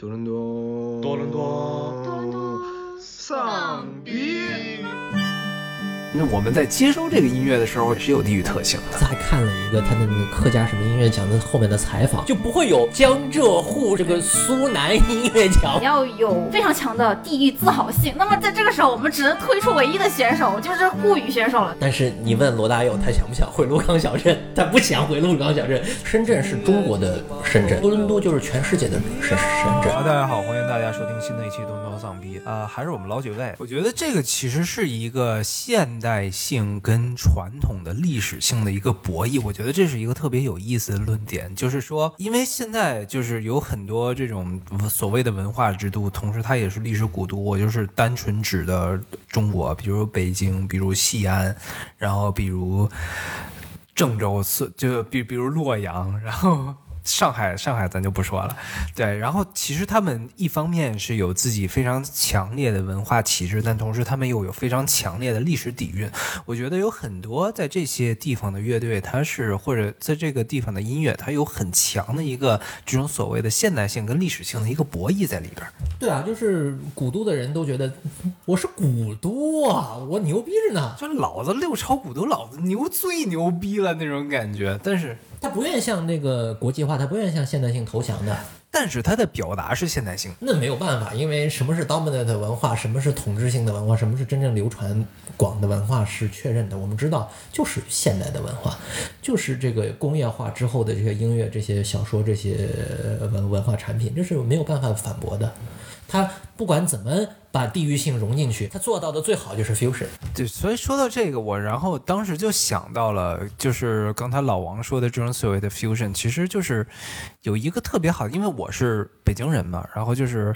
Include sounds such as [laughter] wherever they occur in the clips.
多伦多，多伦多那我们在接收这个音乐的时候是有地域特性的。还看了一个他的那个客家什么音乐奖的后面的采访，就不会有江浙沪这个苏南音乐奖。要有非常强的地域自豪性。那么在这个时候，我们只能推出唯一的选手，就是沪语选手了。但是你问罗大佑，他想不想回鹿港小镇？他不想回鹿港小镇。深圳是中国的深圳，多伦多就是全世界的深深圳。啊，大家好，欢迎大家收听新的一期《东东丧逼》啊、还是我们老几位。我觉得这个其实是一个现代性跟传统的历史性的一个博弈，我觉得这是一个特别有意思的论点，就是说，因为现在就是有很多这种所谓的文化之都，同时它也是历史古都，我就是单纯指的中国，比如北京，比如西安，然后比如郑州，就比比如洛阳，然后。上海，上海咱就不说了，对。然后其实他们一方面是有自己非常强烈的文化气质，但同时他们又有非常强烈的历史底蕴。我觉得有很多在这些地方的乐队，它是或者在这个地方的音乐，它有很强的一个这种所谓的现代性跟历史性的一个博弈在里边。对啊，就是古都的人都觉得我是古都啊，我牛逼着呢。就老子六朝古都，老子牛最牛逼了那种感觉。但是他不愿意向那个国际化，他不愿意向现代性投降的。但是他的表达是现代性。那没有办法，因为什么是 dominant 的文化，什么是统治性的文化，什么是真正流传广的文化是确认的。我们知道，就是现代的文化，就是这个工业化之后的这些音乐、这些小说、这些文文化产品，这是没有办法反驳的。他不管怎么把地域性融进去，他做到的最好就是 fusion。对，所以说到这个，我然后当时就想到了，就是刚才老王说的这种所谓的 fusion，其实就是有一个特别好，因为我是北京人嘛，然后就是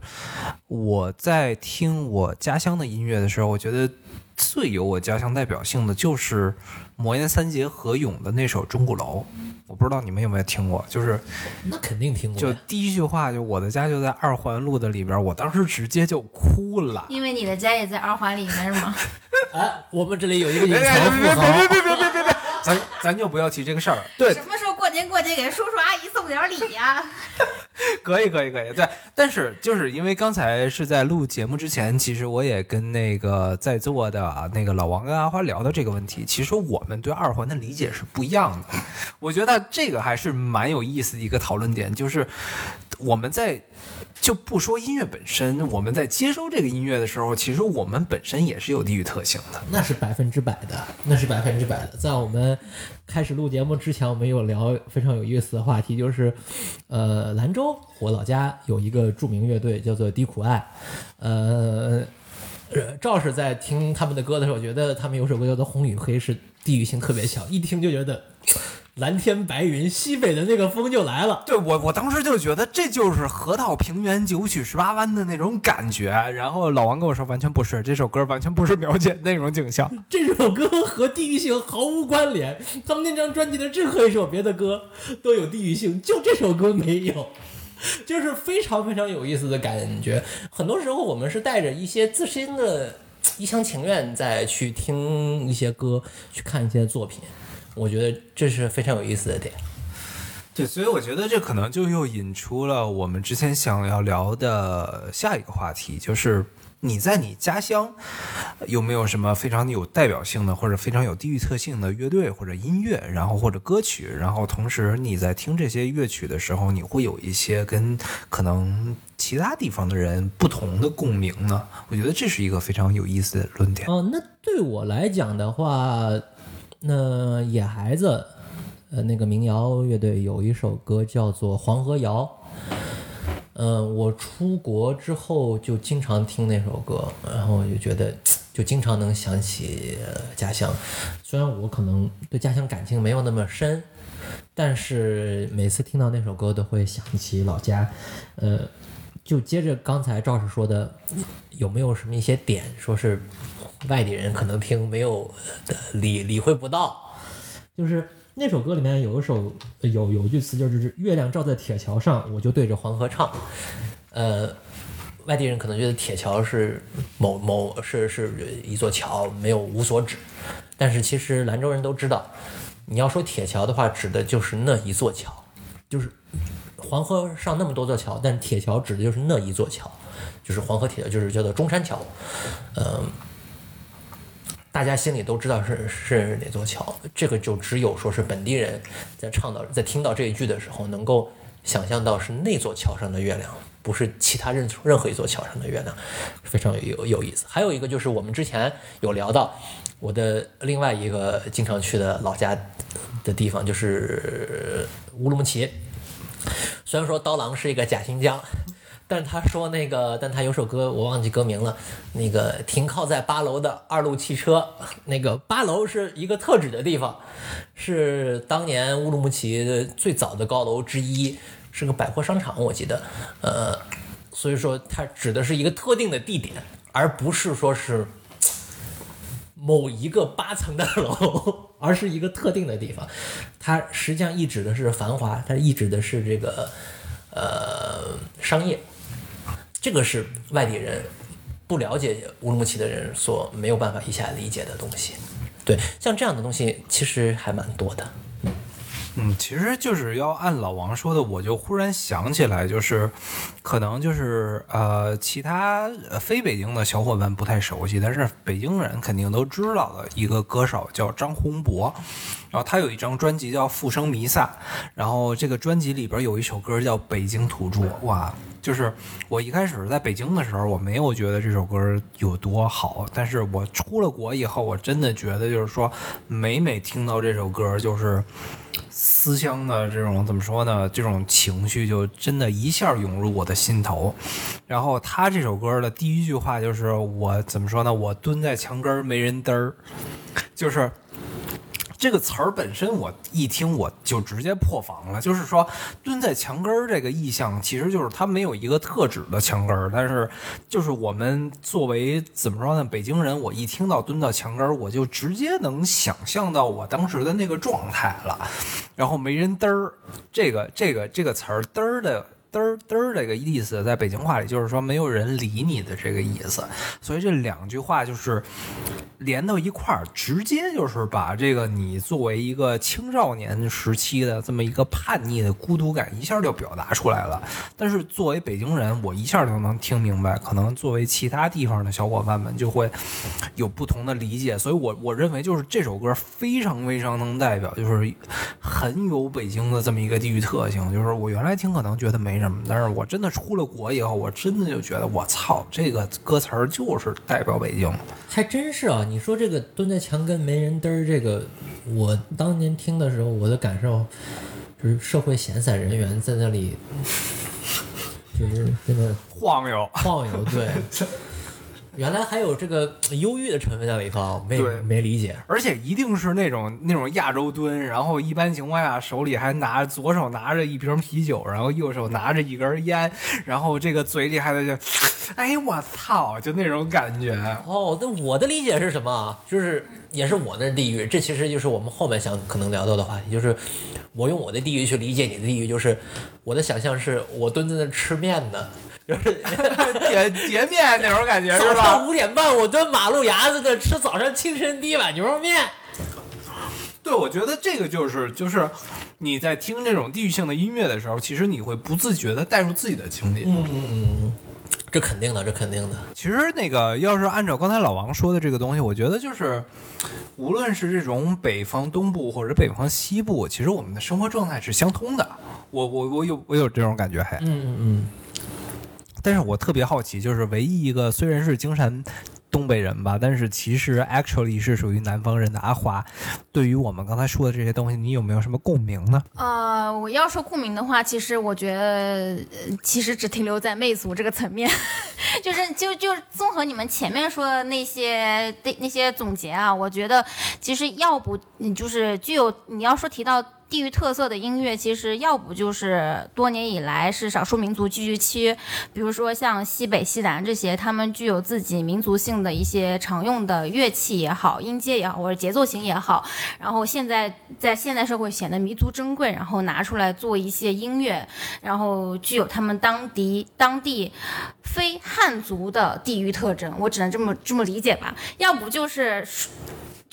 我在听我家乡的音乐的时候，我觉得最有我家乡代表性的就是魔岩三杰何勇的那首《钟鼓楼》，我不知道你们有没有听过，就是那肯定听过就。第一句话就我的家就在二环路的里边，我当时直接就哭了。因为你的家也在二环里面是吗？[laughs] 哎，我们这里有一个隐别别藏富豪，别别别别别别，咱咱就不要提这个事儿。[laughs] 对，什么时候过年过节给叔叔阿姨送点礼呀、[laughs] 可以可以可以，对。但是就是因为刚才是在录节目之前，其实我也跟那个在座的啊那个老王跟阿花聊到这个问题。其实我们对二环的理解是不一样的，我觉得这个还是蛮有意思的一个讨论点，就是我们在。就不说音乐本身，我们在接收这个音乐的时候，其实我们本身也是有地域特性的。那是百分之百的，那是百分之百的。在我们开始录节目之前，我们有聊非常有意思的话题，就是，呃，兰州我老家有一个著名乐队叫做低苦爱，呃，呃赵是在听他们的歌的时候，觉得他们有首歌叫做《红与黑》，是地域性特别强，一听就觉得蓝天白云，西北的那个风就来了。对我，我当时就觉得这就是河套平原九曲十八弯的那种感觉。然后老王跟我说，完全不是，这首歌完全不是描写那种景象。[laughs] 这首歌和地域性毫无关联，他们那张专辑的任何一首别的歌都有地域性，就这首歌没有，[laughs] 就是非常非常有意思的感觉。很多时候我们是带着一些自身的一厢情愿再去听一些歌，去看一些作品，我觉得这是非常有意思的点。对，所以我觉得这可能就又引出了我们之前想要聊的下一个话题，就是你在你家乡有没有什么非常有代表性的或者非常有地域特性的乐队或者音乐，然后或者歌曲，然后同时你在听这些乐曲的时候，你会有一些跟可能其他地方的人不同的共鸣呢？我觉得这是一个非常有意思的论点。哦，那对我来讲的话，那野孩子，呃，那个民谣乐队有一首歌叫做《黄河谣》。嗯、我出国之后就经常听那首歌，然后我就觉得就经常能想起家乡。虽然我可能对家乡感情没有那么深，但是每次听到那首歌都会想起老家。呃，就接着刚才赵师说的，有没有什么一些点，说是外地人可能听没有理理会不到？就是那首歌里面有一首有有句词就是“月亮照在铁桥上，我就对着黄河唱”。呃，外地人可能觉得铁桥是某某是是一座桥，没有无所指。但是其实兰州人都知道，你要说铁桥的话，指的就是那一座桥，就是黄河上那么多座桥，但铁桥指的就是那一座桥，就是黄河铁桥，就是叫做中山桥。嗯，大家心里都知道是是哪座桥，这个就只有说是本地人在唱到在听到这一句的时候，能够想象到是那座桥上的月亮，不是其他任任何一座桥上的月亮，非常有有意思。还有一个就是我们之前有聊到我的另外一个经常去的老家的地方，就是乌鲁木齐。虽然说刀郎是一个假新疆，但他说那个，但他有首歌我忘记歌名了，那个停靠在八楼的二路汽车，那个八楼是一个特指的地方，是当年乌鲁木齐最早的高楼之一，是个百货商场，我记得，呃，所以说它指的是一个特定的地点，而不是说是某一个八层的楼，而是一个特定的地方。它实际上意指的是繁华，它意指的是这个呃商业。这个是外地人不了解乌鲁木齐的人所没有办法一下理解的东西。对，像这样的东西其实还蛮多的。嗯，其实就是要按老王说的，我就忽然想起来，就是可能就是呃，其他非北京的小伙伴不太熟悉，但是北京人肯定都知道的一个歌手叫张宏博，然后他有一张专辑叫《复生弥撒》，然后这个专辑里边有一首歌叫《北京土著》，哇！就是我一开始在北京的时候，我没有觉得这首歌有多好，但是我出了国以后，我真的觉得就是说，每每听到这首歌，就是思乡的这种怎么说呢？这种情绪就真的一下涌入我的心头。然后他这首歌的第一句话就是我怎么说呢？我蹲在墙根儿没人嘚儿，就是。这个词儿本身，我一听我就直接破防了。就是说，蹲在墙根儿这个意象，其实就是它没有一个特指的墙根儿，但是就是我们作为怎么说呢，北京人，我一听到蹲到墙根儿，我就直接能想象到我当时的那个状态了。然后没人嘚儿，这个这个这个词儿嘚儿的。嘚儿嘚儿这个意思，在北京话里就是说没有人理你的这个意思，所以这两句话就是连到一块儿，直接就是把这个你作为一个青少年时期的这么一个叛逆的孤独感，一下就表达出来了。但是作为北京人，我一下就能听明白，可能作为其他地方的小伙伴们就会有不同的理解。所以我我认为就是这首歌非常非常能代表，就是很有北京的这么一个地域特性。就是我原来听可能觉得没什么，但是我真的出了国以后，我真的就觉得我操，这个歌词儿就是代表北京。还真是啊！你说这个蹲在墙根没人嘚儿，这个我当年听的时候，我的感受就是社会闲散人员在那里，就是真的晃悠，晃悠。对，[laughs] 原来还有这个忧郁的成分在里头，没没理解。而且一定是那种那种亚洲蹲，然后一般情况下手里还拿左手拿着一瓶啤酒，然后右手拿着一根烟，然后这个嘴里还在就，哎我操，就那种感觉。哦，那我的理解是什么啊？就是也是我的地域，这其实就是我们后面想可能聊到的话题，就是我用我的地域去理解你的地域，就是我的想象是我蹲在那吃面呢，[laughs] 就是铁截面那种感觉是吧？上五点半我蹲马路牙子那吃早上清晨第一碗牛肉面。对，我觉得这个就是就是你在听这种地域性的音乐的时候，其实你会不自觉的带入自己的经历。嗯嗯嗯，这肯定的，这肯定的。其实那个要是按照刚才老王说的这个东西，我觉得就是，无论是这种北方东部或者北方西部，其实我们的生活状态是相通的。我我我有我有这种感觉，还。嗯嗯嗯，但是我特别好奇，就是唯一一个虽然是京山东北人吧，但是其实 actually 是属于南方人的阿华，对于我们刚才说的这些东西，你有没有什么共鸣呢？呃，我要说共鸣的话，其实我觉得，其实只停留在媚俗这个层面，[laughs] 就是就就综合你们前面说的那些那那些总结啊，我觉得其实要不你就是具有你要说提到。地域特色的音乐，其实要不就是多年以来是少数民族聚居区，比如说像西北、西南这些，他们具有自己民族性的一些常用的乐器也好，音阶也好，或者节奏型也好，然后现在在现代社会显得弥足珍贵，然后拿出来做一些音乐，然后具有他们当地当地非汉族的地域特征，我只能这么这么理解吧。要不就是。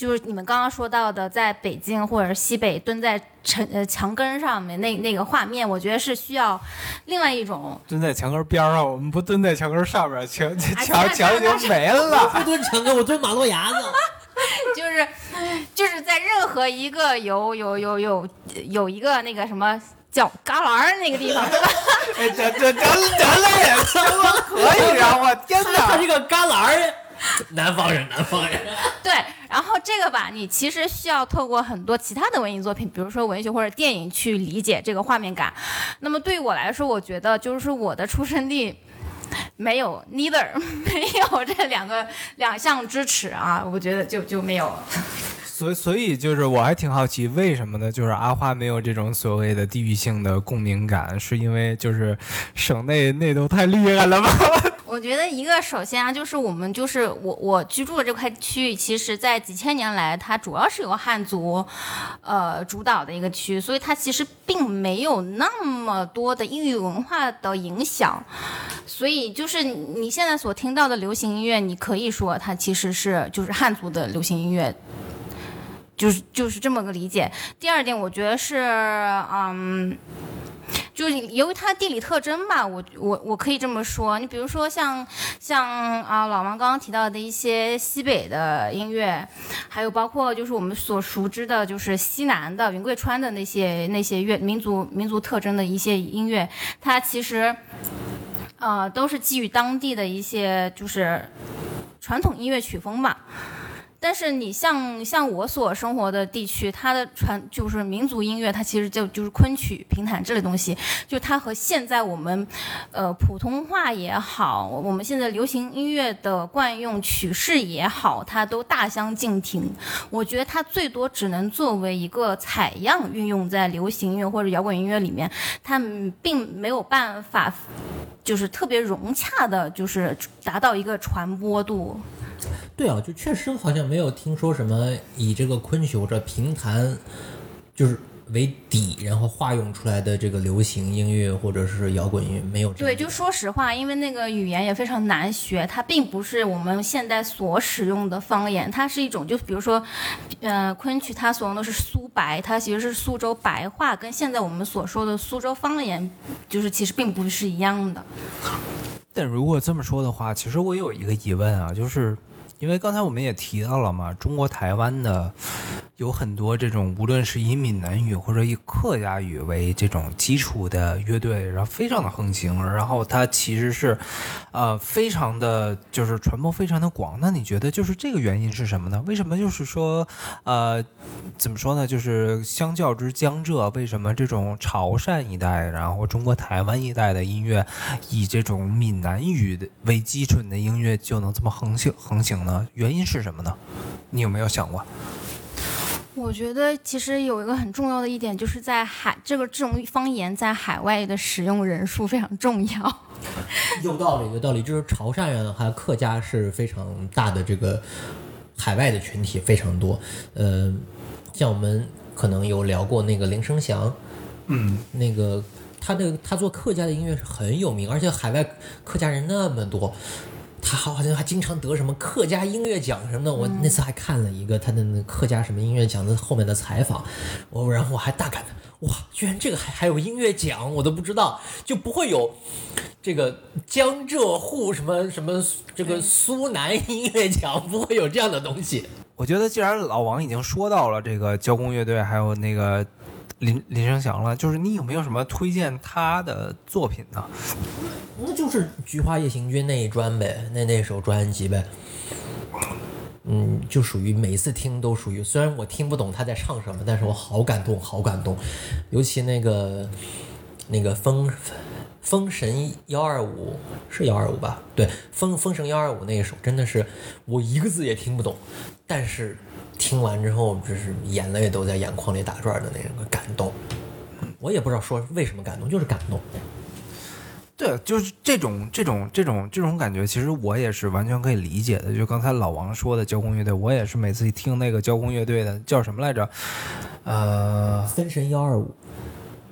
就是你们刚刚说到的，在北京或者西北蹲在城呃墙根上面那那个画面，我觉得是需要另外一种蹲在墙根边上，我们不蹲在墙根上面，墙哎墙墙已经没了。不蹲墙根，我蹲马路牙子。[laughs] 就是就是在任何一个有有有有有一个那个什么叫旮旯儿那个地方，对吧？哎，这这咱咱俩也他妈可以啊！我天哪！他这个旮旯儿，[laughs] 南方人，南方人。[laughs] 对，然后这个吧，你其实需要透过很多其他的文艺作品，比如说文学或者电影去理解这个画面感。那么对于我来说，我觉得就是我的出生地。没有，neither [laughs] 没有这两个两项支持啊，我觉得就就没有。所以所以就是我还挺好奇，为什么呢？就是阿花没有这种所谓的地域性的共鸣感，是因为就是省内那都太厉害了吗？我觉得一个首先啊，就是我们就是我我居住的这块区域，其实在几千年来，它主要是由汉族，呃主导的一个区，所以它其实并没有那么多的异域文化的影响，所以就是你现在所听到的流行音乐，你可以说它其实是就是汉族的流行音乐。就是就是这么个理解。第二点，我觉得是，嗯，就是由于它地理特征吧，我我我可以这么说。你比如说像像啊老王刚刚提到的一些西北的音乐，还有包括就是我们所熟知的，就是西南的云贵川的那些那些乐民族民族特征的一些音乐，它其实呃都是基于当地的一些就是传统音乐曲风吧。但是你像像我所生活的地区，它的传就是民族音乐，它其实就就是昆曲、评弹这类东西，就它和现在我们，呃普通话也好，我们现在流行音乐的惯用曲式也好，它都大相径庭。我觉得它最多只能作为一个采样运用在流行音乐或者摇滚音乐里面，它并没有办法，就是特别融洽的，就是达到一个传播度。对啊，就确实好像没有听说什么以这个昆曲或者评弹就是为底，然后化用出来的这个流行音乐或者是摇滚音乐没有对，就说实话，因为那个语言也非常难学，它并不是我们现在所使用的方言，它是一种，就比如说，呃，昆曲它所用的是苏白，它其实是苏州白话，跟现在我们所说的苏州方言，就是其实并不是一样的。但如果这么说的话，其实我有一个疑问啊，就是因为刚才我们也提到了嘛，中国台湾的有很多这种，无论是以闽南语或者以客家语为这种基础的乐队，然后非常的横行，然后它其实是，呃，非常的就是传播非常的广。那你觉得就是这个原因是什么呢？为什么就是说，呃，怎么说呢？就是相较之江浙，为什么这种潮汕一带，然后中国台湾一带的音乐，以这种闽南语的为基准的音乐就能这么横行横行呢？原因是什么呢？你有没有想过？我觉得其实有一个很重要的一点，就是在海这个这种方言在海外的使用人数非常重要。[laughs] 有道理，有道理。就是潮汕人还有客家是非常大的这个海外的群体非常多。呃，像我们可能有聊过那个林生祥，嗯，那个他的他做客家的音乐是很有名，而且海外客家人那么多。他好像还经常得什么客家音乐奖什么的，我那次还看了一个他的那客家什么音乐奖的后面的采访，我然后我还大感哇，居然这个还还有音乐奖，我都不知道，就不会有这个江浙沪什么什么这个苏南音乐奖，不会有这样的东西。我觉得既然老王已经说到了这个交工乐队，还有那个林林生祥了，就是你有没有什么推荐他的作品呢？那就是《菊花夜行军》那一专呗，那那首专辑呗。嗯，就属于每次听都属于，虽然我听不懂他在唱什么，但是我好感动，好感动。尤其那个那个封封神幺二五是幺二五吧？对，封封神幺二五那一首真的是我一个字也听不懂，但是听完之后就是眼泪都在眼眶里打转的那个感动。我也不知道说为什么感动，就是感动。对，就是这种这种这种这种感觉，其实我也是完全可以理解的。就刚才老王说的交工乐队，我也是每次一听那个交工乐队的叫什么来着？呃，分神幺二五，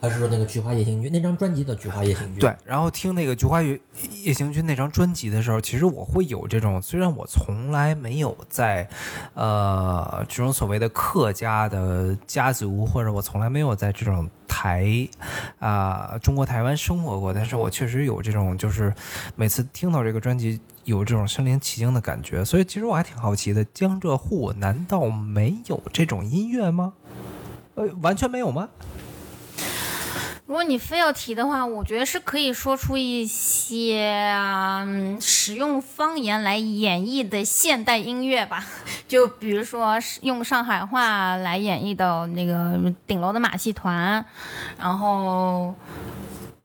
还是说那个《菊花夜行军》那张专辑的《菊花夜行军》？对，然后听那个《菊花夜夜行军》那张专辑的时候，其实我会有这种，虽然我从来没有在，呃，这种所谓的客家的家族，或者我从来没有在这种台啊、中国台湾生活过，但是我确实有这种，就是每次听到这个专辑，有这种身临其境的感觉。所以其实我还挺好奇的，江浙沪难道没有这种音乐吗？呃，完全没有吗？如果你非要提的话，我觉得是可以说出一些、嗯、使用方言来演绎的现代音乐吧。[laughs] 就比如说用上海话来演绎的那个顶楼的马戏团，然后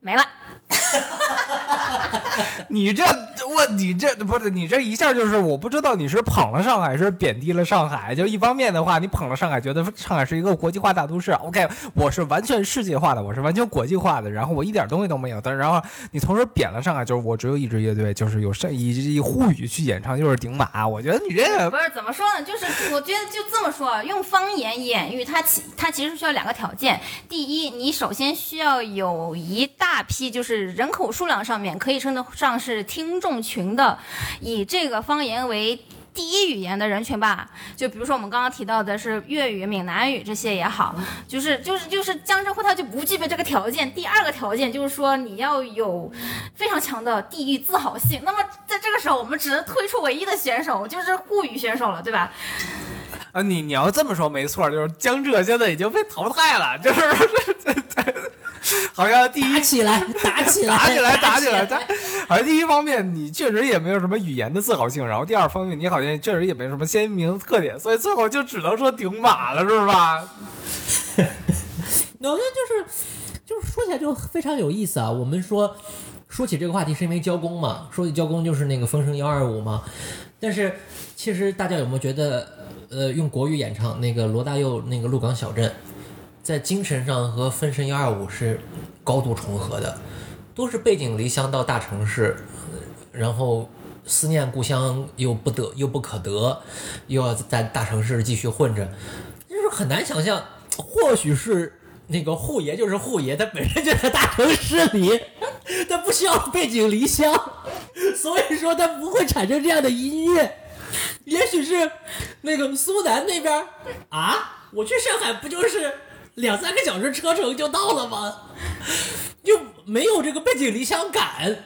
没了。哈哈哈你这我你这不是你这一下就是我不知道你是捧了上海是贬低了上海。就一方面的话，你捧了上海，觉得上海是一个国际化大都市，OK，我是完全世界化的，我是完全国际化的，然后我一点东西都没有。但然后你同时贬了上海，就是我只有一支乐队，就是有上以以沪语去演唱，就是顶马。我觉得你这不是怎么说呢？就是我觉得就这么说，用方言演绎它其它其实需要两个条件。第一，你首先需要有一大批就是人口数量上面可以称得上是听众群的，以这个方言为。第一语言的人群吧，就比如说我们刚刚提到的是粤语、闽南语这些也好，就是就是就是江浙沪它就不具备这个条件。第二个条件就是说你要有非常强的地域自豪性。那么在这个时候，我们只能推出唯一的选手，就是沪语选手了，对吧？啊，你你要这么说没错，就是江浙现在已经被淘汰了，就是 [laughs] [laughs] 好像第一打起来，打起来，打起来，打起起来！他好像第一方面你确实也没有什么语言的自豪性，然后第二方面你好像确实也没什么鲜明的特点，所以最后就只能说顶马了，是吧？我觉得就是就是说起来就非常有意思啊。我们说说起这个话题是因为交工嘛，说起交工就是那个《风声幺二五》嘛。但是其实大家有没有觉得，呃，用国语演唱那个罗大佑那个《鹿港小镇》，在精神上和《分身幺二五》是高度重合的，都是背井离乡到大城市，然后思念故乡又不得又不可得，又要在大城市继续混着，就是很难想象。或许是那个户爷就是户爷，他本身就在大城市里，他不需要背井离乡，所以说他不会产生这样的音乐。也许是那个苏南那边啊，我去上海不就是两三个小时车程就到了吗？[laughs] 就没有这个背井离乡感。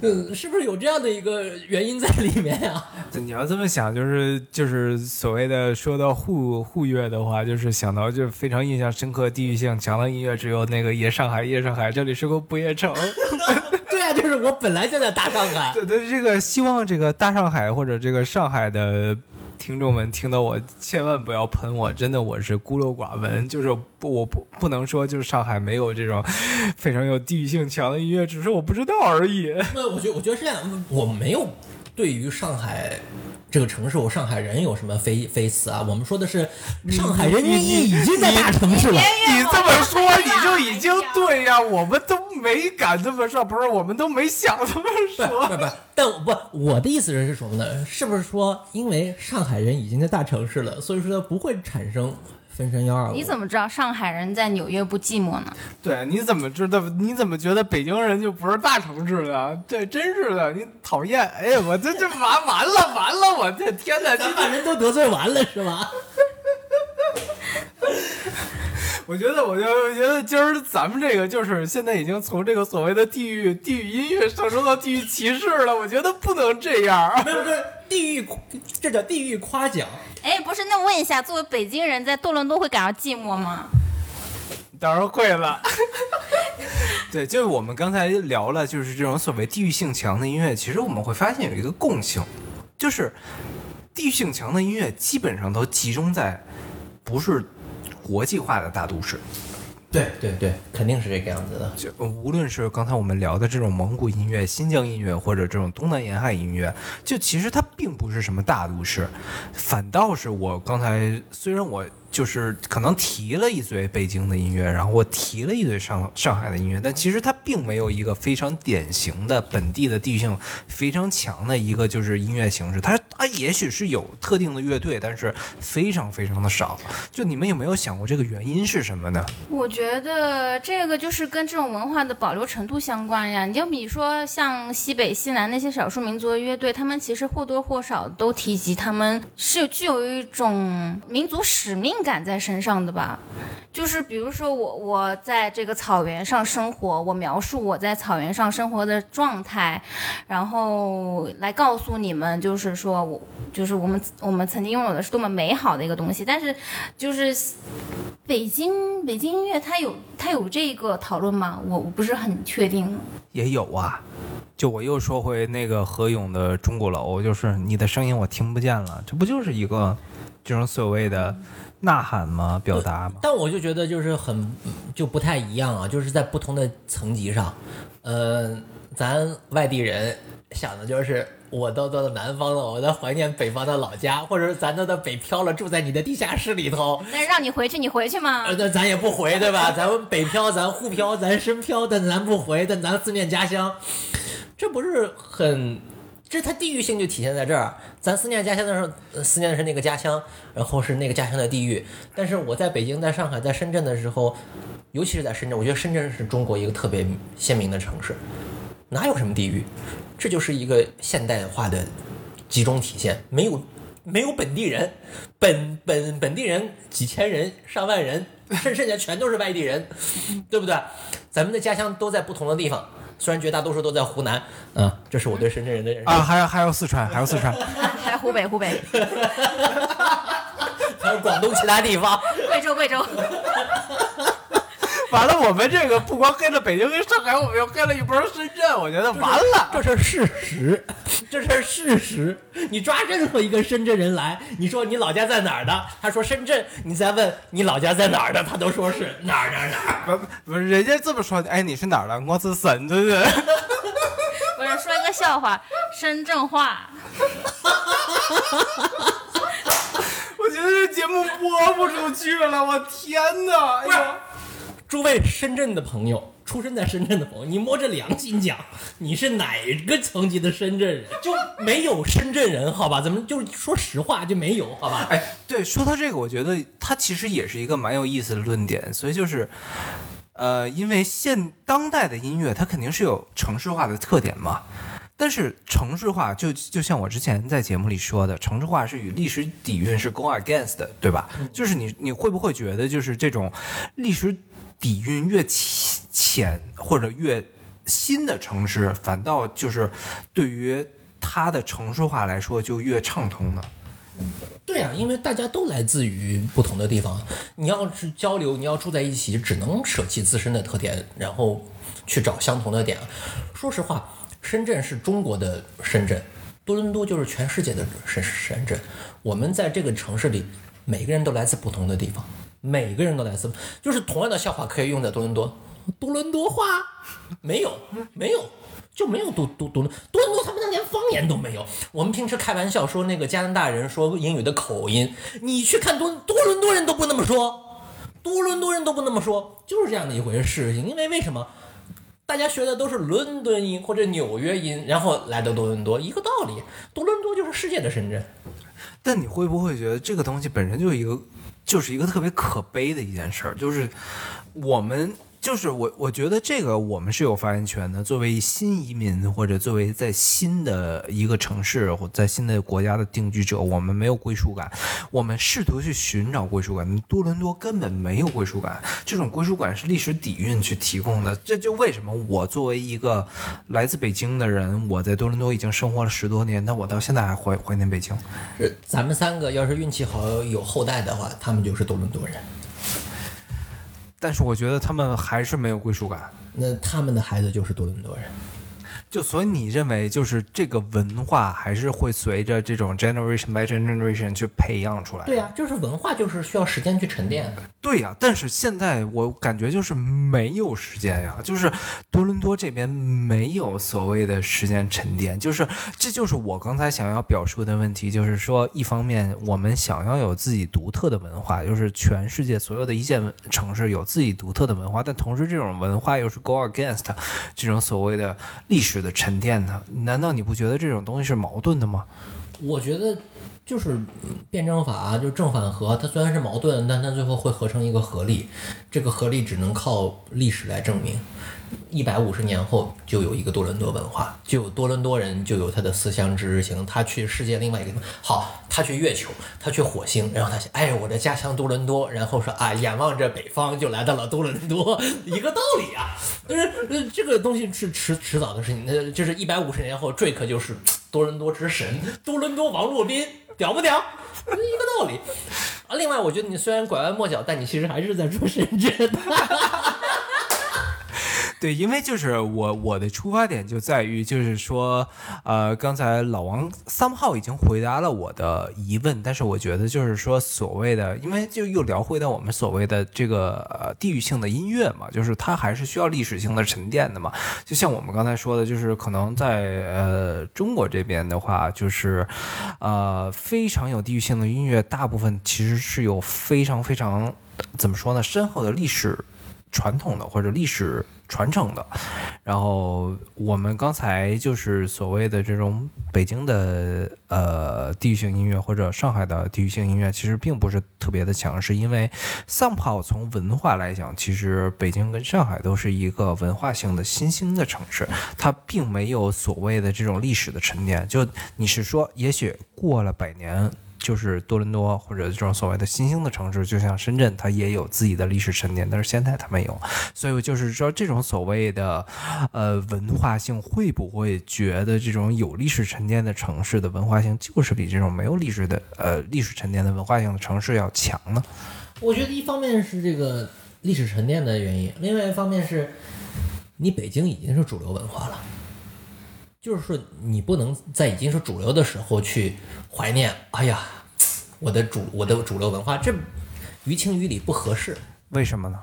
嗯，是不是有这样的一个原因在里面啊？你要这么想，就是就是所谓的说到沪沪乐的话，就是想到就非常印象深刻、地域性强的音乐，只有那个夜上海，夜上海，这里是个不夜城。[laughs] 对啊，就是我本来就在大上海。对对，这个希望这个大上海或者这个上海的。听众们听到我千万不要喷我，真的我是孤陋寡闻，就是不我不不能说就是上海没有这种非常有地域性强的音乐，只是我不知道而已。那我觉得我觉得是这样，我没有对于上海这个城市，我上海人有什么非非词啊？我们说的是上海人你已经在大城市了。你这么说你就已经对呀、我们都没敢这么说，不是我们都没想这么说。不不，但我不，我的意思是什么呢？是不是说，因为上海人已经在大城市了，所以说他不会产生分身幺二五？你怎么知道上海人在纽约不寂寞呢？对，你怎么知道？你怎么觉得北京人就不是大城市的？对，真是的，你讨厌！哎呀，我这这完完了完了！我这天哪！咱把人都得罪完了是吧？我觉得，我就我觉得今儿咱们这个就是现在已经从这个所谓的地域地域音乐上升到地域歧视了。我觉得不能这样。没有，这地域，这叫地域夸奖。哎，不是，那问一下，作为北京人，在多伦多会感到寂寞吗？当然会了。[laughs] 对，就是我们刚才聊了，就是这种所谓地域性强的音乐，其实我们会发现有一个共性，就是地域性强的音乐基本上都集中在不是国际化的大都市。对对对，肯定是这个样子的。就无论是刚才我们聊的这种蒙古音乐、新疆音乐，或者这种东南沿海音乐，就其实它并不是什么大都市，反倒是我刚才虽然我就是可能提了一嘴北京的音乐，然后我提了一嘴上上海的音乐，但其实它并没有一个非常典型的本地的地域性非常强的一个就是音乐形式。它它也许是有特定的乐队，但是非常非常的少。就你们有没有想过这个原因是什么呢？我觉得这个就是跟这种文化的保留程度相关呀。你就比如说像西北、西南那些少数民族的乐队，他们其实或多或少都提及他们是具有一种民族使命感在身上的吧。就是比如说我我在这个草原上生活，我描述我在草原上生活的状态，然后来告诉你们，就是说我就是我们我们曾经拥有的是多么美好的一个东西。但是就是北京北京音乐它有它有这个讨论吗？我我不是很确定。也有啊。就我又说回那个何勇的钟鼓楼，就是你的声音我听不见了，这不就是一个这种所谓的呐喊吗？表达吗？但我就觉得就是很就不太一样啊，就是在不同的层级上，呃，咱外地人想的就是我都到了南方了，我在怀念北方的老家，或者咱都到北漂了，住在你的地下室里头，那让你回去，你回去吗？呃，那咱也不回，对吧？咱们北漂，咱沪漂，咱深漂，但咱不回，但咱思念家乡，这不是很？这它地域性就体现在这儿。咱思念家乡的时候，思念的是那个家乡，然后是那个家乡的地域。但是我在北京、在上海、在深圳的时候，尤其是在深圳，我觉得深圳是中国一个特别鲜明的城市，哪有什么地域？这就是一个现代化的集中体现，没有没有本地人，本本本地人几千人、上万人，剩剩下全都是外地人，对不对？咱们的家乡都在不同的地方，虽然绝大多数都在湖南，嗯，这是我对深圳人的认识。啊，还有还有四川，还有四川，[laughs] 还有湖北，湖北，[laughs] 还有广东其他地方，贵州，贵州。完了，我们这个不光黑了北京跟上海，我们又黑了一波深圳，我觉得完了。这是事实，这是事实。你抓任何一个深圳人来，你说你老家在哪儿的？他说深圳。你再问你老家在哪儿的，他都说是哪儿哪儿哪儿。不不是，人家这么说，哎，你是哪儿的？[laughs] 我是深圳人。不是说一个笑话，深圳话。[laughs] 我觉得这节目播不出去了，我天哪！哎呦，诸位深圳的朋友，出生在深圳的朋友，你摸着良心讲，你是哪个层级的深圳人？就没有深圳人，好吧？咱们就是说实话，就没有，好吧？哎，对，说到这个，我觉得它其实也是一个蛮有意思的论点，所以就是。呃，因为现当代的音乐，它肯定是有城市化的特点嘛。但是城市化就就像我之前在节目里说的，城市化是与历史底蕴是 go against 的，对吧？就是你你会不会觉得，就是这种历史底蕴越浅或者越新的城市，反倒就是对于它的城市化来说就越畅通呢？对啊，因为大家都来自于不同的地方，你要是交流，你要住在一起，只能舍弃自身的特点，然后去找相同的点。说实话，深圳是中国的深圳，多伦多就是全世界的深深圳。我们在这个城市里，每个人都来自不同的地方，每个人都来自，就是同样的笑话可以用在多伦多，多伦多话没有，没有。就没有多多多多伦多，他们那连方言都没有。我们平时开玩笑说那个加拿大人说英语的口音，你去看多多伦多人都不那么说，多伦多人都不那么说，就是这样的一回事情。因为为什么？大家学的都是伦敦音或者纽约音，然后来到多伦多，一个道理。多伦多就是世界的深圳。但你会不会觉得这个东西本身就是一个，就是一个特别可悲的一件事儿？就是我们。就是我，我觉得这个我们是有发言权的。作为新移民，或者作为在新的一个城市或在新的国家的定居者，我们没有归属感。我们试图去寻找归属感，多伦多根本没有归属感。这种归属感是历史底蕴去提供的。这就为什么我作为一个来自北京的人，我在多伦多已经生活了十多年，但我到现在还怀怀念北京。咱们三个要是运气好有后代的话，他们就是多伦多人。但是我觉得他们还是没有归属感。那他们的孩子就是多伦多人。就所以你认为就是这个文化还是会随着这种 generation by generation 去培养出来？对呀、就是文化就是需要时间去沉淀。对呀、但是现在我感觉就是没有时间呀，就是多伦多这边没有所谓的时间沉淀，就是这就是我刚才想要表述的问题，就是说，一方面我们想要有自己独特的文化，就是全世界所有的一线城市有自己独特的文化，但同时这种文化又是 go against 这种所谓的历史的沉淀的，难道你不觉得这种东西是矛盾的吗？我觉得就是辩证法，就是正反合，它虽然是矛盾，但它最后会合成一个合力。这个合力只能靠历史来证明。一百五十年后，就有一个多伦多文化，就有多伦多人，就有他的思乡之情。他去世界另外一个地方，好，他去月球，他去火星，然后他想，哎，我的家乡多伦多，然后说啊，眼望着北方，就来到了多伦多，一个道理啊。[laughs] 但是呃，这个东西是迟迟早的事情，那就是一百五十年后，Drake 就是多伦多之神，多伦多王洛宾，屌不屌？一个道理。啊，另外，我觉得你虽然拐弯抹角，但你其实还是在说深圳。对，因为就是我我的出发点就在于，就是说，呃，刚才老王三号已经回答了我的疑问，但是我觉得就是说，所谓的，因为就又聊回到我们所谓的这个呃地域性的音乐嘛，就是它还是需要历史性的沉淀的嘛。就像我们刚才说的，就是可能在呃中国这边的话，就是呃非常有地域性的音乐，大部分其实是有非常非常怎么说呢，深厚的历史。传统的或者历史传承的。然后我们刚才就是所谓的这种北京的呃地域性音乐或者上海的地域性音乐，其实并不是特别的强势，因为 somehow 从文化来讲，其实北京跟上海都是一个文化性的新兴的城市，它并没有所谓的这种历史的沉淀。就你是说，也许过了百年。就是多伦多或者这种所谓的新兴的城市，就像深圳，它也有自己的历史沉淀，但是现在它没有，所以就是说，这种所谓的呃文化性，会不会觉得这种有历史沉淀的城市的文化性，就是比这种没有历史的呃历史沉淀的文化性的城市要强呢？我觉得一方面是这个历史沉淀的原因，另外一方面是你北京已经是主流文化了，就是说你不能在已经是主流的时候去怀念，哎呀，我的主我的主流文化，这于情于理不合适。为什么呢？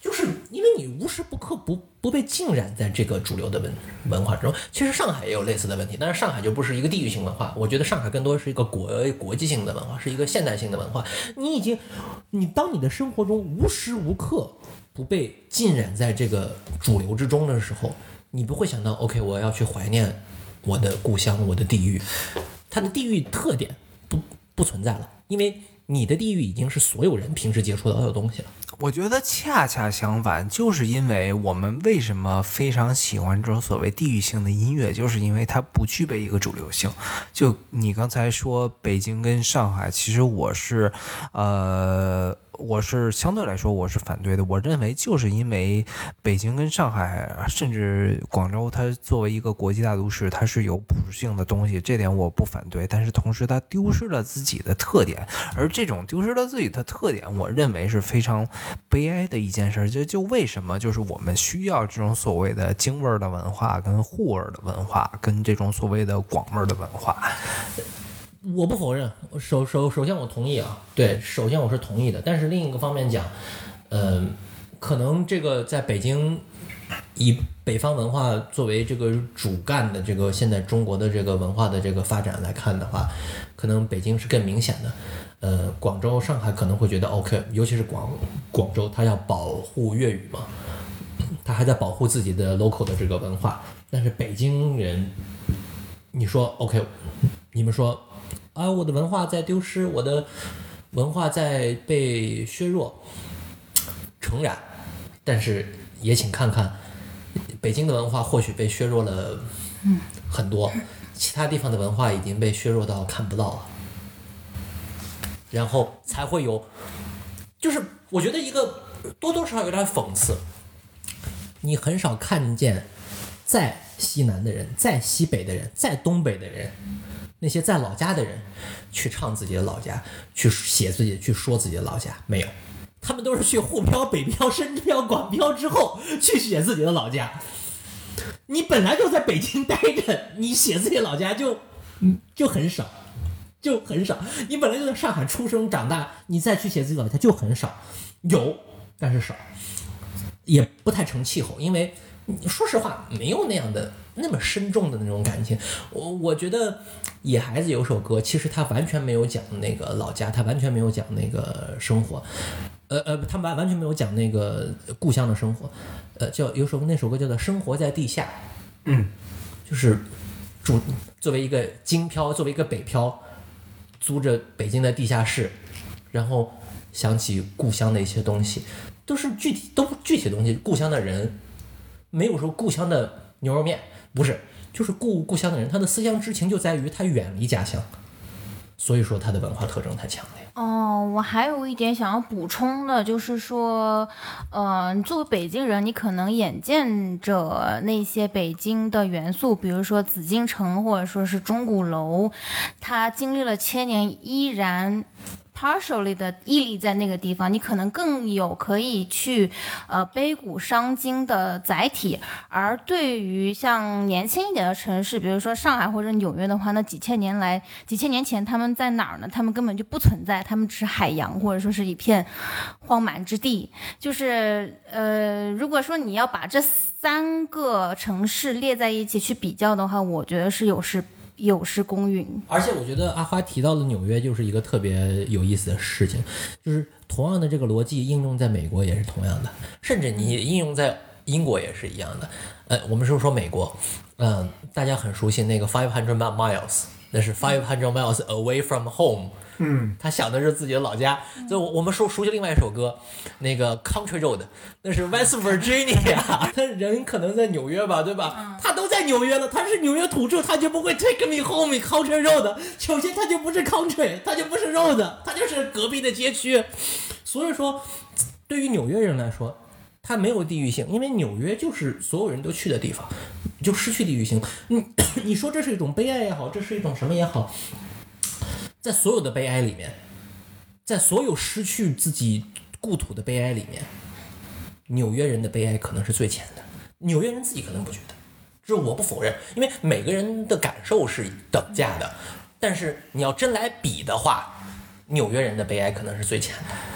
就是因为你无时不刻不不被浸染在这个主流的文文化之中。其实上海也有类似的问题，但是上海就不是一个地域性文化，我觉得上海更多是一个国国际性的文化，是一个现代性的文化。你已经，你当你的生活中无时无刻不被浸染在这个主流之中的时候，你不会想到，OK，我要去怀念我的故乡，我的地域，它的地域特点不不存在了，因为你的地域已经是所有人平时接触到的东西了。我觉得恰恰相反，就是因为我们为什么非常喜欢这种所谓地域性的音乐，就是因为它不具备一个主流性。就你刚才说北京跟上海，其实我是，呃。我是相对来说我是反对的，我认为就是因为北京跟上海，甚至广州，它作为一个国际大都市，它是有普适性的东西，这点我不反对。但是同时它丢失了自己的特点，而这种丢失了自己的特点，我认为是非常悲哀的一件事。就就为什么就是我们需要这种所谓的京味儿的文化，跟沪味儿的文化，跟这种所谓的广味儿的文化。我不否认，首首首先我同意啊，对，首先我是同意的。但是另一个方面讲，嗯、可能这个在北京以北方文化作为这个主干的这个现在中国的这个文化的这个发展来看的话，可能北京是更明显的。呃，广州、上海可能会觉得 OK，尤其是广广州，它要保护粤语嘛，它还在保护自己的 local 的这个文化。但是北京人，你说 OK，你们说啊，我的文化在丢失，我的文化在被削弱，诚然，但是也请看看，北京的文化或许被削弱了很多，其他地方的文化已经被削弱到看不到了，然后才会有，就是我觉得一个多多少少有点讽刺，你很少看见在西南的人，在西北的人，在东北的人。那些在老家的人去唱自己的老家，去写自己，去说自己的老家，没有，他们都是去沪漂、北漂、深漂、广漂之后去写自己的老家。你本来就在北京待着，你写自己老家就嗯就很少，就很少。你本来就在上海出生长大，你再去写自己老家就很少，有但是少，也不太成气候，因为说实话没有那样的那么深重的那种感情。我我觉得野孩子有首歌，其实他完全没有讲那个老家，他完全没有讲那个生活。呃呃，他完完全没有讲那个故乡的生活，呃，叫有首那首歌叫做《生活在地下》，嗯，就是住作为一个京漂，作为一个北漂，租着北京的地下室，然后想起故乡的一些东西，都是具体都具体的东西，故乡的人，没有说故乡的牛肉面，不是，就是故故乡的人，他的思乡之情就在于他远离家乡，所以说他的文化特征太强烈。哦，我还有一点想要补充的，就是说，呃，作为北京人，你可能眼见着那些北京的元素，比如说紫禁城或者说是钟鼓楼，它经历了千年，依然。Partially 的屹立在那个地方，你可能更有可以去呃悲古伤今的载体。而对于像年轻一点的城市，比如说上海或者纽约的话，那几千年来、几千年前他们在哪儿呢？他们根本就不存在，他们只是海洋或者说是一片荒蛮之地。就是呃，如果说你要把这三个城市列在一起去比较的话，我觉得是有失。有失公允，而且我觉得阿花提到的纽约就是一个特别有意思的事情，就是同样的这个逻辑应用在美国也是同样的，甚至你应用在英国也是一样的。呃，我们是说美国，嗯，大家很熟悉那个 Five Hundred Miles，那是 Five Hundred Miles Away from Home。嗯，他想的是自己的老家。就我们熟熟悉另外一首歌，那个 Country Road，那是 West Virginia。[laughs] 他人可能在纽约吧，对吧？他都在纽约了，他是纽约土著，他就不会 Take me home Country Road。[laughs] 首先，他就不是 Country，他就不是 Road，[laughs] 他就是隔壁的街区。所以说，对于纽约人来说，他没有地域性，因为纽约就是所有人都去的地方，就失去地域性。你 [coughs] 你说这是一种悲哀也好，这是一种什么也好。在所有的悲哀里面，在所有失去自己故土的悲哀里面，纽约人的悲哀可能是最浅的。纽约人自己可能不觉得，这我不否认，因为每个人的感受是等价的。但是你要真来比的话，纽约人的悲哀可能是最浅的。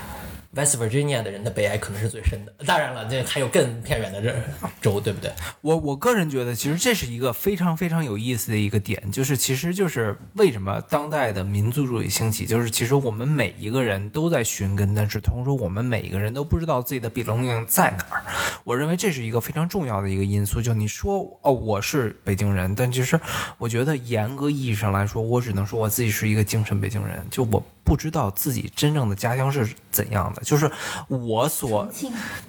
West Virginia 的人的悲哀可能是最深的，当然了，这还有更偏远的这州，对不对？我我个人觉得，其实这是一个非常非常有意思的一个点，就是其实就是为什么当代的民族主义兴起，就是其实我们每一个人都在寻根，但是同时我们每一个人都不知道自己的 belonging 在哪儿。我认为这是一个非常重要的一个因素。就你说哦，我是北京人，但其实我觉得严格意义上来说，我只能说我自己是一个精神北京人。就我。不知道自己真正的家乡是怎样的，就是我所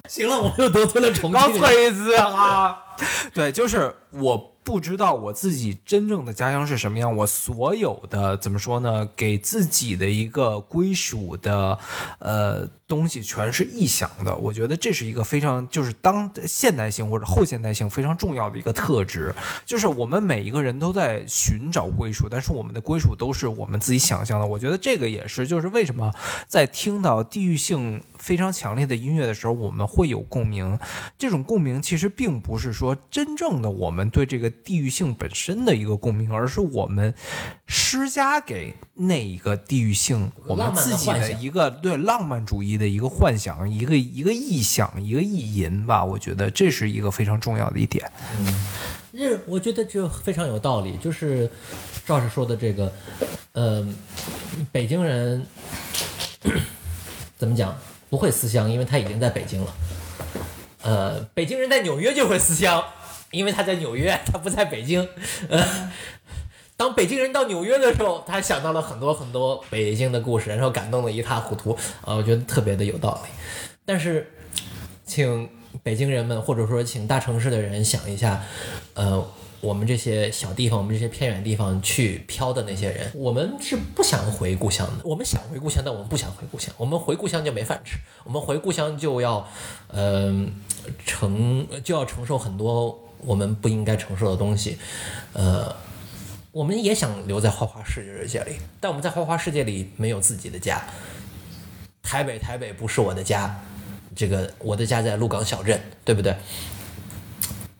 行了，我又得罪了重庆，刚吹一次啊，[laughs] 对，就是我。不知道我自己真正的家乡是什么样，我所有的怎么说呢？给自己的一个归属的，呃，东西全是臆想的。我觉得这是一个非常就是当现代性或者后现代性非常重要的一个特质，就是我们每一个人都在寻找归属，但是我们的归属都是我们自己想象的。我觉得这个也是，就是为什么在听到地域性。非常强烈的音乐的时候，我们会有共鸣。这种共鸣其实并不是说真正的我们对这个地域性本身的一个共鸣，而是我们施加给那一个地域性我们自己的一个对浪漫主义的一个幻想，一个一个臆想，一个意淫吧。我觉得这是一个非常重要的一点。嗯，这我觉得就非常有道理。就是赵师说的这个，呃，北京人 [clears throat] 怎么讲？不会思乡，因为他已经在北京了。呃，北京人在纽约就会思乡，因为他在纽约，他不在北京。呃，[laughs] 当北京人到纽约的时候，他想到了很多很多北京的故事，然后感动的一塌糊涂。啊，我觉得特别的有道理。但是，请北京人们，或者说请大城市的人想一下，呃。我们这些小地方，我们这些偏远地方去飘的那些人，我们是不想回故乡的。我们想回故乡，但我们不想回故乡。我们回故乡就没饭吃，我们回故乡就要，嗯，承就要承受很多我们不应该承受的东西。呃，我们也想留在花花世界里，但我们在花花世界里没有自己的家。台北，台北不是我的家，这个我的家在鹿港小镇，对不对？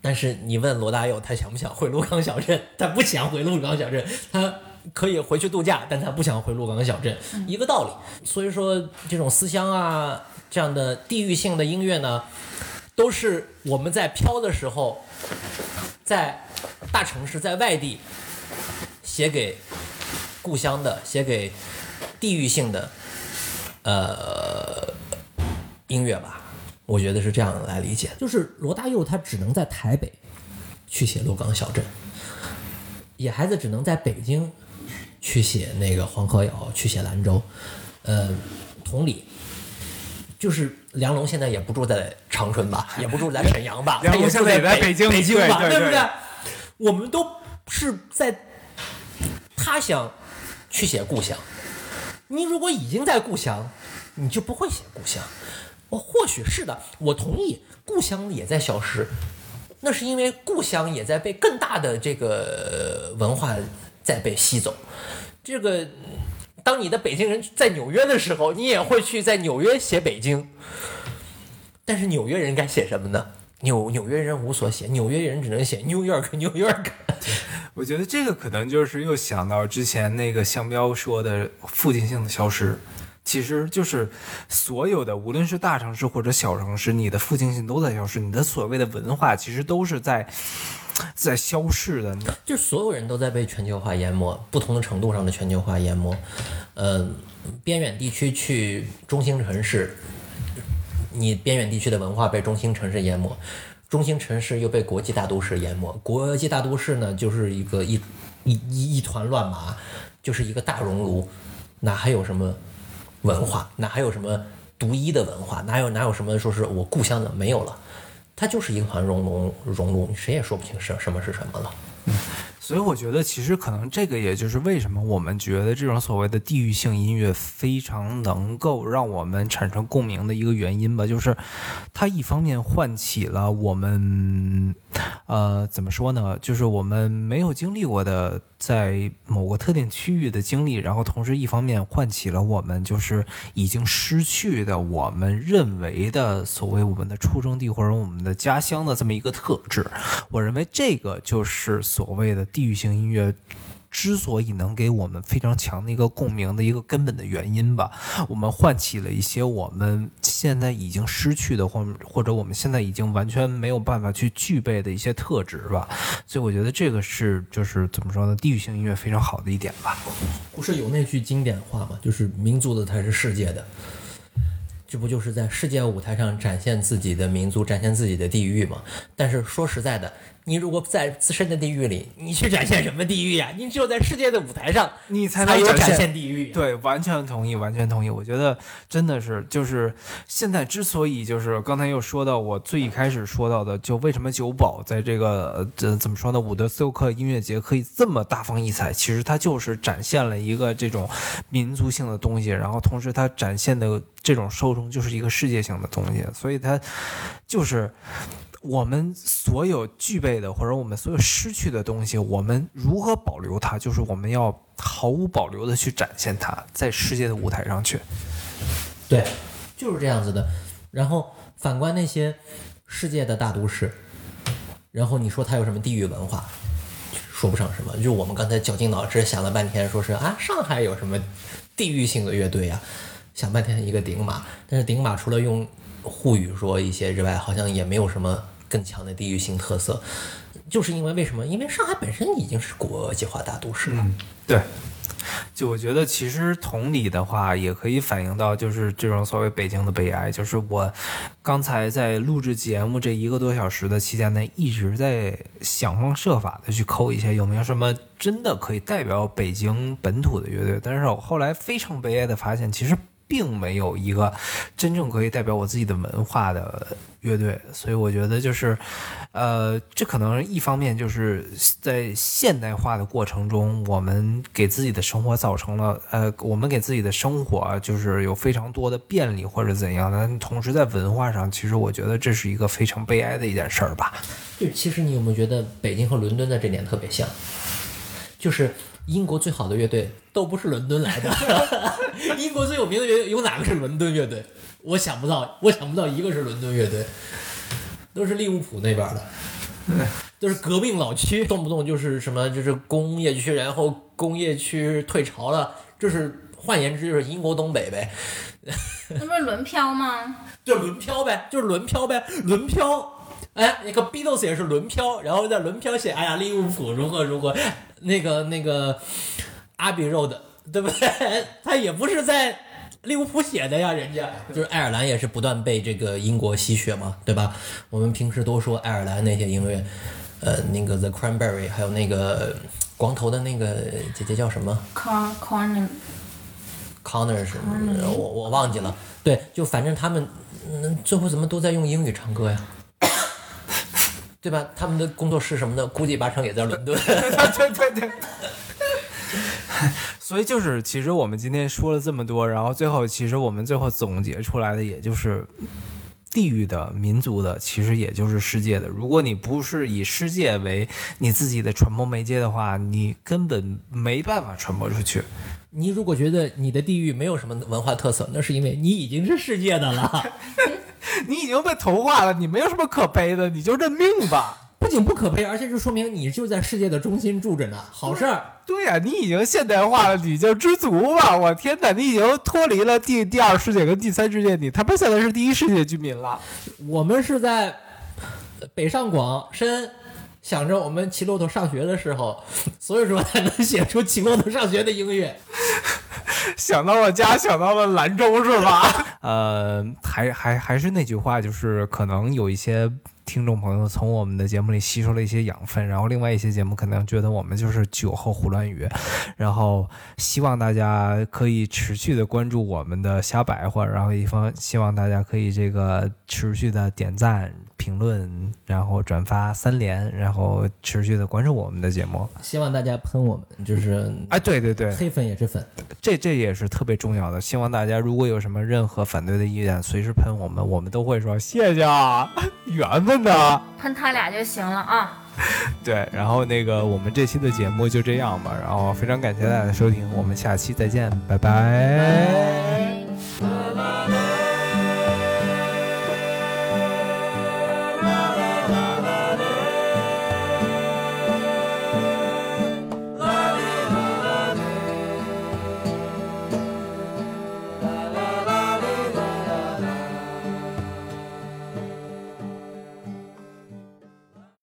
但是你问罗大佑，他想不想回鹿港小镇？他不想回鹿港小镇，他可以回去度假，但他不想回鹿港小镇，一个道理。所以说，这种思乡啊，这样的地域性的音乐呢，都是我们在飘的时候，在大城市，在外地写给故乡的，写给地域性的，呃，音乐吧。我觉得是这样来理解，就是罗大佑他只能在台北去写鹿港小镇，野孩子只能在北京去写那个黄河谣，去写兰州。呃，同理，就是梁龙现在也不住在长春吧，也不住在沈阳吧，也住现在北北京北京吧，对不对？我们都是在他乡去写故乡。你如果已经在故乡，你就不会写故乡。我或许是的，我同意，故乡也在消失，那是因为故乡也在被更大的这个文化在被吸走。这个，当你的北京人在纽约的时候，你也会去在纽约写北京。但是纽约人该写什么呢？纽纽约人无所写，纽约人只能写 New York New York。我觉得这个可能就是又想到之前那个香标说的附近性的消失，其实就是所有的，无论是大城市或者小城市，你的附近性都在消失，你的所谓的文化其实都是在在消逝的。就所有人都在被全球化淹没，不同的程度上的全球化淹没。呃，边远地区去中心城市，你边远地区的文化被中心城市淹没，中心城市又被国际大都市淹没。国际大都市呢，就是一个一一一一团乱麻，就是一个大熔炉，哪还有什么文化？哪还有什么独一的文化？哪有哪有什么说是我故乡的没有了？它就是一团熔融，熔炉，谁也说不清什什么是什么了。所以我觉得，其实可能这个也就是为什么我们觉得这种所谓的地域性音乐非常能够让我们产生共鸣的一个原因吧，就是它一方面唤起了我们，呃，怎么说呢？就是我们没有经历过的在某个特定区域的经历，然后同时一方面唤起了我们就是已经失去的我们认为的所谓我们的出生地或者我们的家乡的这么一个特质。我认为这个就是所谓的地域性音乐。之所以能给我们非常强的一个共鸣的一个根本的原因吧，我们唤起了一些我们现在已经失去的，或或者我们现在已经完全没有办法去具备的一些特质吧。所以我觉得这个是就是怎么说呢，地域性音乐非常好的一点吧。不是有那句经典话吗？就是民族的才是世界的，这不就是在世界舞台上展现自己的民族，展现自己的地域吗？但是说实在的，你如果在自身的地域里，你去展现什么地域呀、你只有在世界的舞台上，你才才有展能展现现地域、对，完全同意，完全同意。我觉得真的是，就是现在之所以就是刚才又说到我最一开始说到的，就为什么九宝在这个呃这怎么说呢？伍德斯托克音乐节可以这么大放异彩，其实它就是展现了一个这种民族性的东西，然后同时它展现的这种受众就是一个世界性的东西，所以它就是。我们所有具备的，或者我们所有失去的东西，我们如何保留它？就是我们要毫无保留的去展现它，在世界的舞台上去。对，就是这样子的。然后反观那些世界的大都市，然后你说它有什么地域文化，说不上什么。就我们刚才绞尽脑汁想了半天，说是啊，上海有什么地域性的乐队啊？想半天一个顶马，但是顶马除了用沪语说一些之外，好像也没有什么更强的地域性特色。就是因为为什么？因为上海本身已经是国际化大都市了。对，就我觉得其实同理的话，也可以反映到就是这种所谓北京的悲哀。就是我刚才在录制节目这一个多小时的期间内，一直在想方设法的去抠一下有没有什么真的可以代表北京本土的乐队。但是我后来非常悲哀的发现，其实。并没有一个真正可以代表我自己的文化的乐队，所以我觉得就是，呃，这可能一方面就是在现代化的过程中，我们给自己的生活造成了，呃，我们给自己的生活就是有非常多的便利或者怎样的，同时在文化上，其实我觉得这是一个非常悲哀的一件事儿吧。就，其实你有没有觉得北京和伦敦的这点特别像？就是英国最好的乐队都不是伦敦来的，[laughs] 英国最有名的乐队有哪个是伦敦乐队？我想不到，我想不到一个是伦敦乐队，都是利物浦那边的。都是革命老区，动不动就是什么就是工业区，然后工业区退潮了，就是换言之就是英国东北呗，那不是轮漂吗？[laughs] 就是轮漂呗，就是轮漂呗，轮漂。哎，那个 Beatles 也是轮漂，然后在轮漂写，哎呀，利物浦如何如何，那个那个阿比 Road，对不对？他也不是在利物浦写的呀，人家就是爱尔兰也是不断被这个英国吸血嘛，对吧？我们平时都说爱尔兰那些音乐，呃，那个 The Cranberry，还有那个光头的那个姐姐叫什么 corn Connor 是，我我忘记了。对，就反正他们，嗯，最后怎么都在用英语唱歌呀？对吧？他们的工作室什么的，估计八成也在伦敦。对对 [laughs] 对。[laughs] 所以就是，其实我们今天说了这么多，然后最后其实我们最后总结出来的，也就是地域的、民族的，其实也就是世界的。如果你不是以世界为你自己的传播媒介的话，你根本没办法传播出去。你如果觉得你的地域没有什么文化特色，那是因为你已经是世界的了。[laughs] [laughs] 你已经被同化了，你没有什么可悲的，你就认命吧。不仅不可悲，而且就说明你就在世界的中心住着呢，好事儿。对呀、你已经现代化了，你就知足吧。我天哪，你已经脱离了第第二世界跟第三世界，你他妈现在是第一世界居民了。我们是在北上广深，想着我们骑骆驼上学的时候，[laughs] 所以说才能写出骑骆驼上学的音乐。[laughs] 想到了家，想到了兰州，是吧？[laughs] 呃，还还还是那句话，就是可能有一些听众朋友从我们的节目里吸收了一些养分，然后另外一些节目可能觉得我们就是酒后胡乱语，然后希望大家可以持续的关注我们的瞎白话，然后一方希望大家可以这个持续的点赞、评论，然后转发三连，然后持续的关注我们的节目。希望大家喷我们，就是哎，对对对，黑粉也是粉。这这也是特别重要的，希望大家如果有什么任何反对的意见，随时喷我们，我们都会说谢谢啊，[laughs] 缘分的。喷他俩就行了啊。[laughs] 对，然后那个我们这期的节目就这样吧，然后非常感谢大家的收听，我们下期再见，拜拜